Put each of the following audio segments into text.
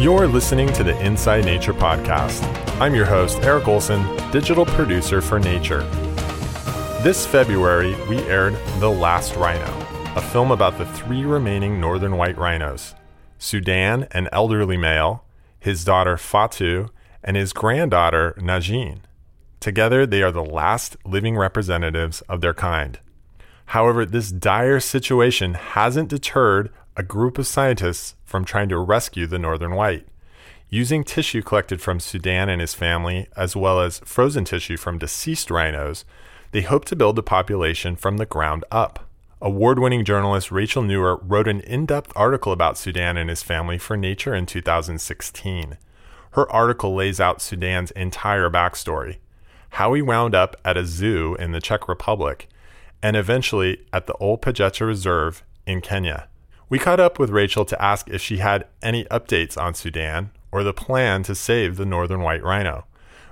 You're listening to the Inside Nature Podcast. I'm your host, Eric Olson, digital producer for Nature. This February, we aired The Last Rhino, a film about the three remaining northern white rhinos Sudan, an elderly male, his daughter Fatu, and his granddaughter Najin. Together, they are the last living representatives of their kind. However, this dire situation hasn't deterred a group of scientists from trying to rescue the northern white. Using tissue collected from Sudan and his family, as well as frozen tissue from deceased rhinos, they hope to build a population from the ground up. Award winning journalist Rachel Nuwer wrote an in depth article about Sudan and his family for Nature in 2016. Her article lays out Sudan's entire backstory how he wound up at a zoo in the Czech Republic, and eventually at the Ol Pejeta Reserve in Kenya. We caught up with Rachel to ask if she had any updates on Sudan or the plan to save the northern white rhino.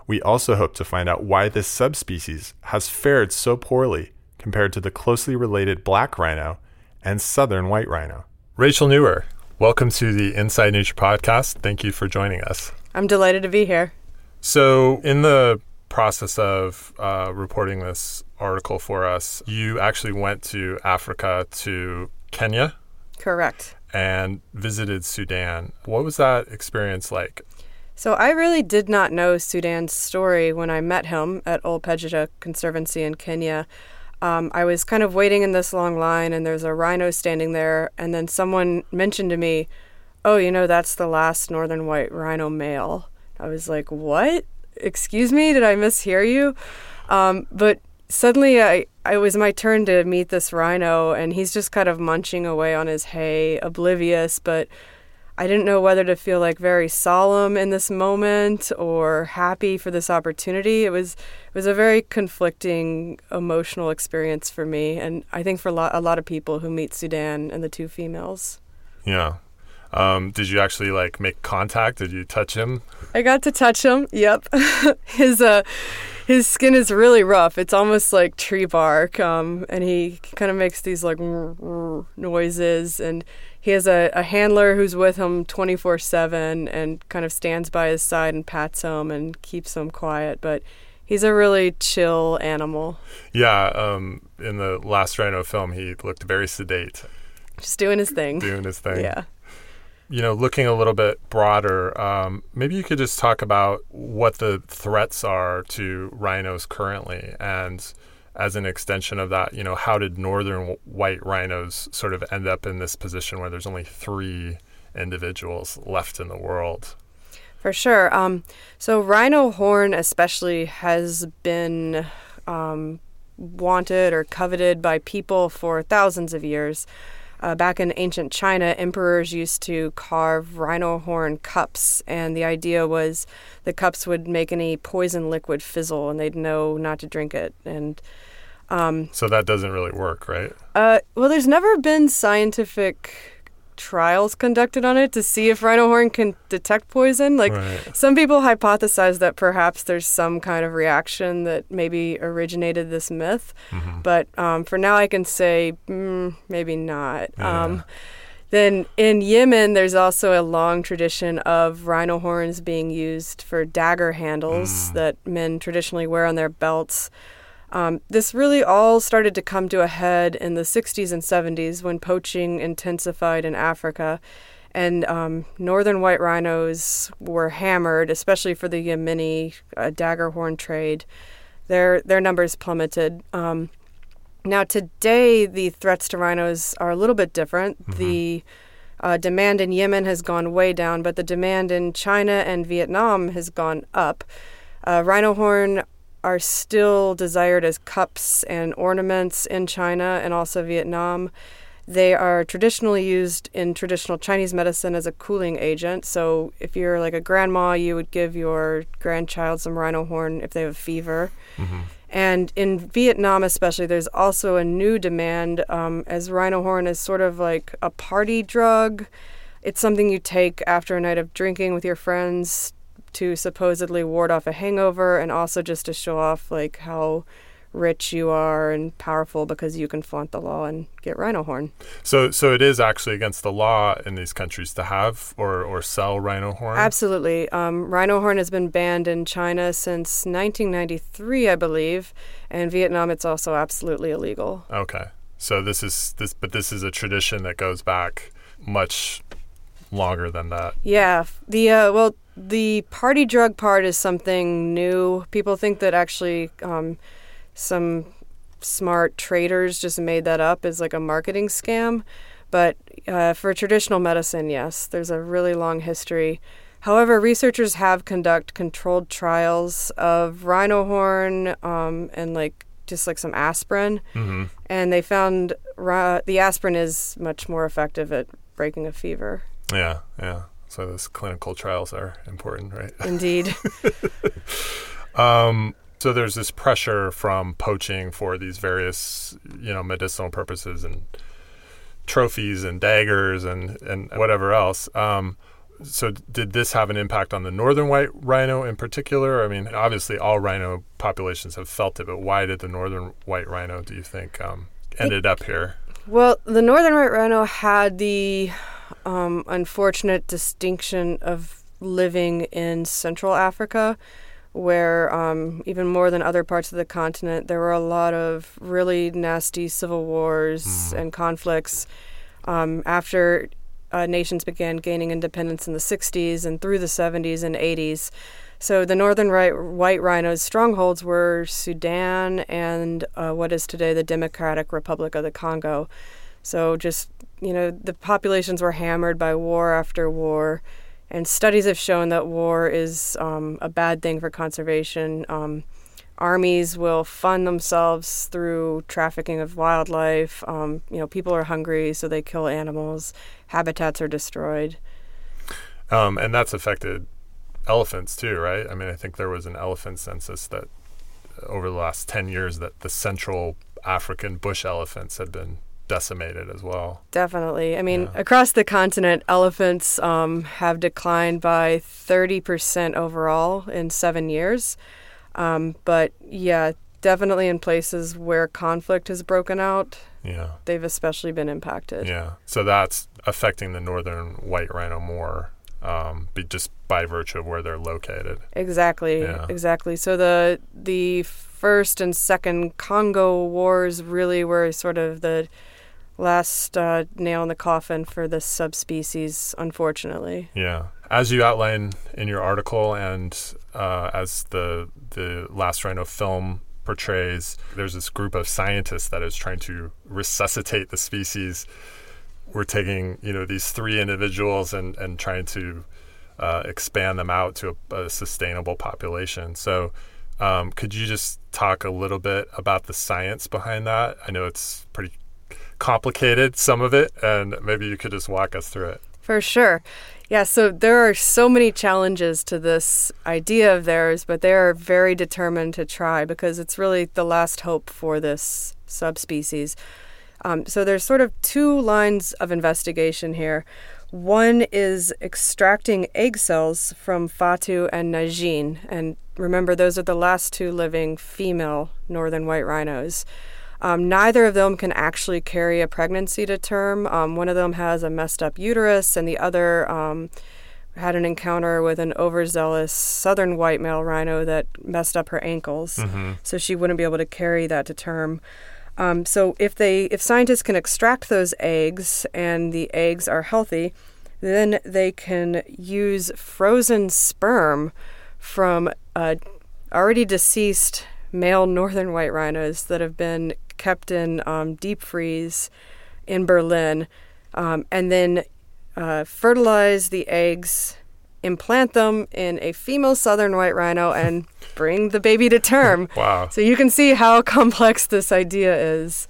We also hope to find out why this subspecies has fared so poorly compared to the closely related black rhino and southern white rhino. Rachel Nuwer, welcome to the Inside Nature podcast. Thank you for joining us. I'm delighted to be here. So, in the process of uh, reporting this article for us, you actually went to Africa to Kenya. Correct. And visited Sudan. What was that experience like? So I really did not know Sudan's story when I met him at Ol Pejeta Conservancy in Kenya. Um, I was kind of waiting in this long line, and there's a rhino standing there, and then someone mentioned to me, "Oh, you know, that's the last northern white rhino male." I was like, "What? Excuse me? Did I mishear you?" Um, but suddenly, I it was my turn to meet this rhino, and he's just kind of munching away on his hay, oblivious, but I didn't know whether to feel like very solemn in this moment or happy for this opportunity. It was it was a very conflicting emotional experience for me, and I think for a lot, a lot of people who meet Sudan and the two females. Yeah. Um, did you actually like make contact? Did you touch him? I got to touch him. Yep. his uh, his skin is really rough. It's almost like tree bark. Um, and he kind of makes these like noises and he has a, a handler who's with him 24 7 and kind of stands by his side and pats him and keeps him quiet. But he's a really chill animal. Yeah. Um, in the last Rhino film, he looked very sedate. Just doing his thing. Doing his thing. Yeah. You know, looking a little bit broader, um, maybe you could just talk about what the threats are to rhinos currently and as an extension of that, you know, how did northern white rhinos sort of end up in this position where there's only three individuals left in the world? For sure. Um, so rhino horn, especially, has been um, wanted or coveted by people for thousands of years. Uh, back in ancient China, emperors used to carve rhino horn cups, and the idea was the cups would make any poison liquid fizzle, and they'd know not to drink it. And um, so that doesn't really work, right? Uh, well, there's never been scientific trials conducted on it to see if rhino horn can detect poison. Like right. some people hypothesize that perhaps there's some kind of reaction that maybe originated this myth, mm-hmm. but um, for now I can say mm, maybe not. Yeah. Um, then in Yemen, there's also a long tradition of rhino horns being used for dagger handles mm. that men traditionally wear on their belts. Um, this really all started to come to a head in the 60s and 70s when poaching intensified in Africa, and um, northern white rhinos were hammered, especially for the Yemeni uh, dagger horn trade. Their their numbers plummeted. Um, now today, the threats to rhinos are a little bit different. Mm-hmm. The uh, demand in Yemen has gone way down, but the demand in China and Vietnam has gone up. Uh, rhino horn are still desired as cups and ornaments in China and also Vietnam. They are traditionally used in traditional Chinese medicine as a cooling agent. So, if you're like a grandma, you would give your grandchild some rhino horn if they have fever. Mm-hmm. And in Vietnam, especially, there's also a new demand um, as rhino horn is sort of like a party drug. It's something you take after a night of drinking with your friends to supposedly ward off a hangover and also just to show off like how rich you are and powerful because you can flaunt the law and get rhino horn. So, so it is actually against the law in these countries to have or, or sell rhino horn. Absolutely, um, rhino horn has been banned in China since 1993, I believe, and Vietnam. It's also absolutely illegal. Okay, so this is this, but this is a tradition that goes back much longer than that. Yeah, the uh, well, the party drug part is something new. People think that actually. Um, some smart traders just made that up as like a marketing scam. But uh, for traditional medicine, yes, there's a really long history. However, researchers have conducted controlled trials of rhino horn um, and like just like some aspirin, mm-hmm. and they found ra- the aspirin is much more effective at breaking a fever. Yeah, yeah. So those clinical trials are important, right? Indeed. um, so there's this pressure from poaching for these various, you know, medicinal purposes and trophies and daggers and, and whatever else. Um, so did this have an impact on the northern white rhino in particular? I mean, obviously all rhino populations have felt it, but why did the northern white rhino, do you think, um, ended up here? Well, the northern white rhino had the um, unfortunate distinction of living in Central Africa where um, even more than other parts of the continent, there were a lot of really nasty civil wars mm. and conflicts. Um, after uh, nations began gaining independence in the 60s and through the 70s and 80s. So the northern right, white rhinos' strongholds were Sudan and uh, what is today the Democratic Republic of the Congo. So just, you know, the populations were hammered by war after war. And studies have shown that war is um, a bad thing for conservation. Um, armies will fund themselves through trafficking of wildlife. Um, you know, people are hungry, so they kill animals. Habitats are destroyed. Um, and that's affected elephants too, right? I mean, I think there was an elephant census that over the last 10 years that the central African bush elephants had been decimated as well. Definitely. I mean, yeah. across the continent, elephants um, have declined by 30% overall in seven years. Um, but yeah, definitely in places where conflict has broken out. Yeah. They've especially been impacted. Yeah. So that's affecting the northern white rhino more. Um, just by virtue of where they're located. Exactly, yeah. exactly. So the the first and second Congo wars really were sort of the last uh, nail in the coffin for this subspecies, unfortunately. Yeah. As you outline in your article, and uh, as the the Last Rhino film portrays, there's this group of scientists that is trying to resuscitate the species. We're taking, you know, these three individuals and, and trying to uh, expand them out to a, a sustainable population. So, um, could you just talk a little bit about the science behind that? I know it's pretty complicated, some of it, and maybe you could just walk us through it. For sure. Yeah, so there are so many challenges to this idea of theirs, but they are very determined to try because it's really the last hope for this subspecies. Um, so there's sort of two lines of investigation here. One is extracting egg cells from Fatu and Najin, and remember those are the last two living female northern white rhinos. Um, neither of them can actually carry a pregnancy to term. Um, one of them has a messed up uterus, and the other um, had an encounter with an overzealous southern white male rhino that messed up her ankles, mm-hmm. so she wouldn't be able to carry that to term. Um, so if they, if scientists can extract those eggs and the eggs are healthy, then they can use frozen sperm from already deceased male northern white rhinos that have been kept in um, deep freeze in Berlin, um, and then uh, fertilize the eggs, implant them in a female southern white rhino, and bring the baby to term. wow! So you can see how complex this idea is.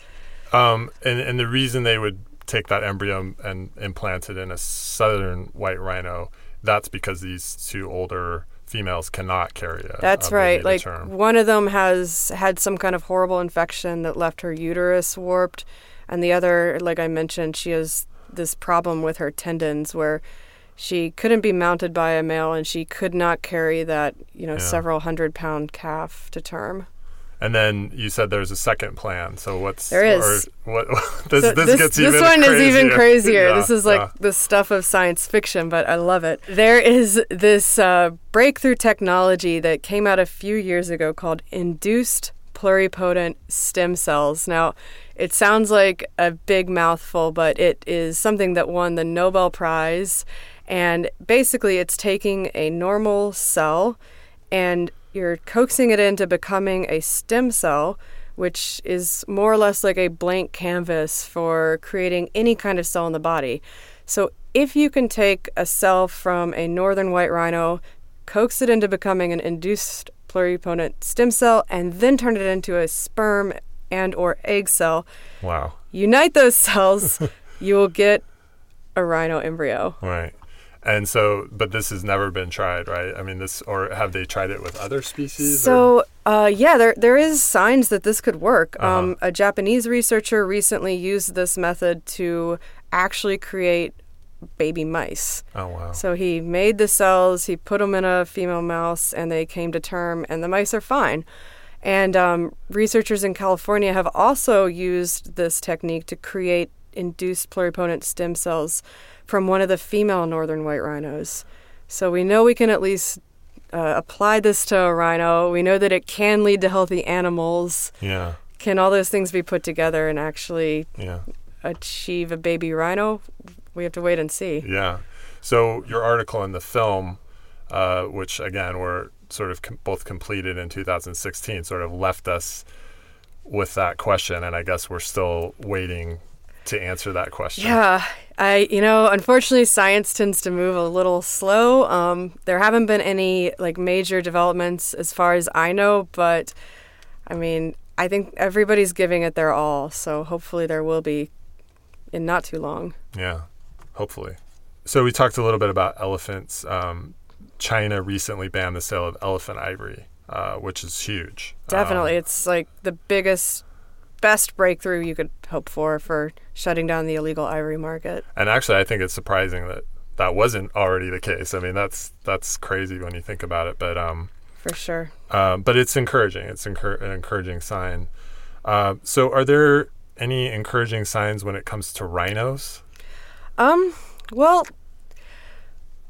Um, and and the reason they would take that embryo and implant it in a southern white rhino, that's because these two older females cannot carry it. That's right. Like term. one of them has had some kind of horrible infection that left her uterus warped, and the other, like I mentioned, she has this problem with her tendons where she couldn't be mounted by a male and she could not carry that, you know, yeah. several hundred pound calf to term. And then you said there's a second plan. So what's there is? what this so this, this gets this even one crazier. is even crazier. Yeah, this is like yeah. the stuff of science fiction, but I love it. There is this uh, breakthrough technology that came out a few years ago called induced pluripotent stem cells. Now, it sounds like a big mouthful, but it is something that won the Nobel Prize. And basically, it's taking a normal cell and you're coaxing it into becoming a stem cell, which is more or less like a blank canvas for creating any kind of cell in the body. So, if you can take a cell from a northern white rhino, coax it into becoming an induced pluripotent stem cell, and then turn it into a sperm and or egg cell, wow. unite those cells, you will get a rhino embryo. Right. And so, but this has never been tried, right? I mean, this, or have they tried it with other species? So, uh, yeah, there there is signs that this could work. Uh-huh. Um, a Japanese researcher recently used this method to actually create baby mice. oh wow. So he made the cells, he put them in a female mouse, and they came to term, and the mice are fine. And um, researchers in California have also used this technique to create induced pluripotent stem cells from one of the female northern white rhinos. So we know we can at least uh, apply this to a rhino. We know that it can lead to healthy animals. Yeah. Can all those things be put together and actually Yeah. achieve a baby rhino? We have to wait and see. Yeah. So your article in the film, uh, which again were sort of com- both completed in 2016, sort of left us with that question, and I guess we're still waiting to answer that question. Yeah, I you know, unfortunately, science tends to move a little slow. Um, there haven't been any like major developments as far as I know, but I mean, I think everybody's giving it their all. So hopefully, there will be in not too long. Yeah. Hopefully. So we talked a little bit about elephants. Um, China recently banned the sale of elephant ivory, uh, which is huge. Definitely, Um, it's like the biggest, best breakthrough you could hope for for shutting down the illegal ivory market. and actually, I think it's surprising that that wasn't already the case. I mean, that's that's crazy when you think about it. But um, For sure. Um, but it's encouraging. It's encour- an encouraging sign. Uh, so, are there any encouraging signs when it comes to rhinos? Um, well,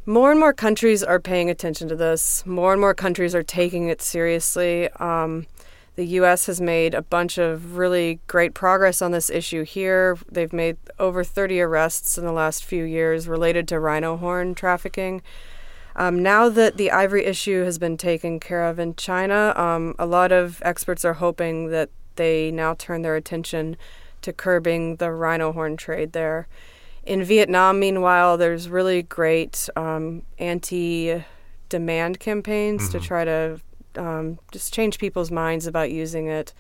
more and more countries are paying attention to this. More and more countries are taking it seriously. Um, the U.S. has made a bunch of really great progress on this issue here. They've made over 30 arrests in the last few years related to rhino horn trafficking. Um, now that the ivory issue has been taken care of in China, um, a lot of experts are hoping that they now turn their attention to curbing the rhino horn trade there. In Vietnam, meanwhile, there's really great um, anti demand campaigns to try to um, just change people's minds about using it.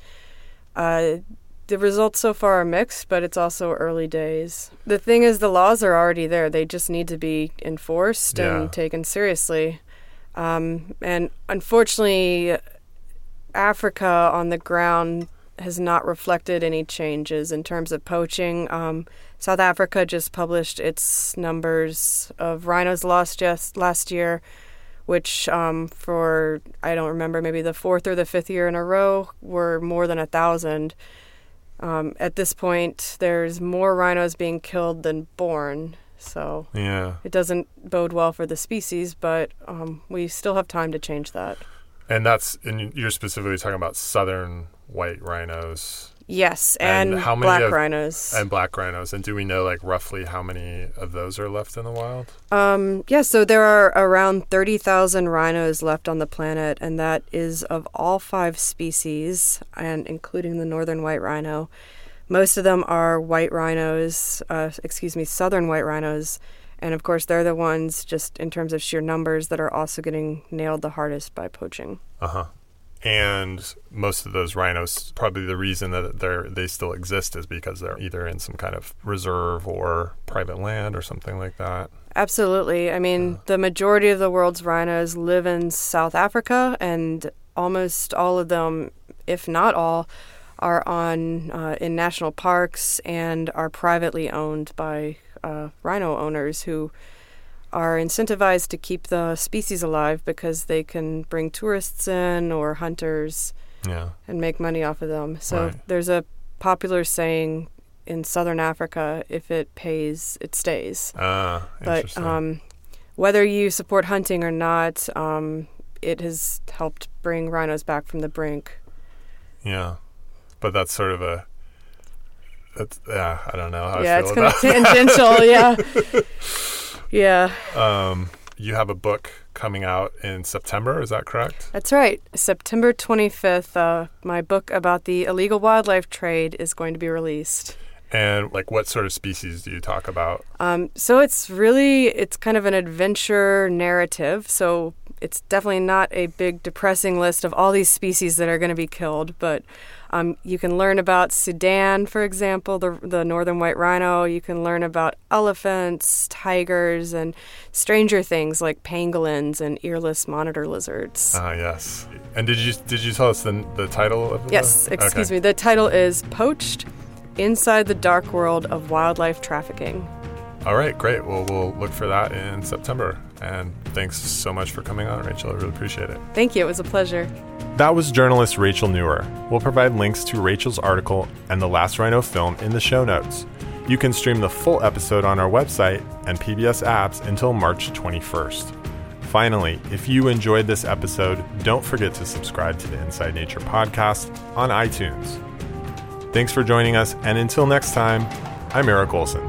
Uh, the results so far are mixed, but it's also early days. The thing is, the laws are already there. They just need to be enforced Yeah. and taken seriously. Um, and unfortunately, Africa on the ground has not reflected any changes in terms of poaching. Um, South Africa just published its numbers of rhinos lost just last year, which um, for I don't remember maybe the fourth or the fifth year in a row were more than a thousand. Um, at this point, there's more rhinos being killed than born, so Yeah. it doesn't bode well for the species. But um, we still have time to change that. And that's, and you're specifically talking about southern white rhinos Yes, And and, how many black of- rhinos. and black rhinos. And do we know, like, roughly how many of those are left in the wild? Um, yeah, so there are around 30,000 rhinos left on the planet, and that is of all five species, and including the northern white rhino. Most of them are white rhinos, uh, excuse me, southern white rhinos, and of course, they're the ones, just in terms of sheer numbers, that are also getting nailed the hardest by poaching. Uh huh. And most of those rhinos, probably the reason that they're they still exist is because they're either in some kind of reserve or private land or something like that. Absolutely. I mean, the majority of the world's rhinos live in South Africa, and almost all of them, if not all, are on uh, in national parks and are privately owned by uh, rhino owners who are incentivized to keep the species alive because they can bring tourists in or hunters Yeah. And make money off of them. So Right. there's a popular saying in southern Africa if it pays, it stays. Ah, But interesting. um, whether you support hunting or not, um, it has helped bring rhinos back from the brink. yeah. But that's sort of a. That's yeah. I don't know how yeah, I it's feel kind about. of tangential. yeah. Yeah, um, you have a book coming out in September. Is that correct? that's right. September 25th, uh, my book about the illegal wildlife trade is going to be released. And like, what sort of species do you talk about? Um, so it's really it's kind of an adventure narrative. So it's definitely not a big depressing list of all these species that are going to be killed, but um, you can learn about Sudan, for example, the the northern white rhino. You can learn about elephants, tigers, and stranger things like pangolins and earless monitor lizards. Ah, yes. And did you did you tell us the the title of the yes, excuse okay. me. The title is Poached Inside the Dark World of Wildlife Trafficking. All right, great. Well, we'll look for that in September. And thanks so much for coming on, Rachel. I really appreciate it. Thank you. It was a pleasure. That was journalist Rachel Nuwer. We'll provide links to Rachel's article and the Last Rhino film in the show notes. You can stream the full episode on our website and PBS apps until March 21st. Finally, if you enjoyed this episode, don't forget to subscribe to the Inside Nature podcast on iTunes. Thanks for joining us, and until next time, I'm Eric Olson.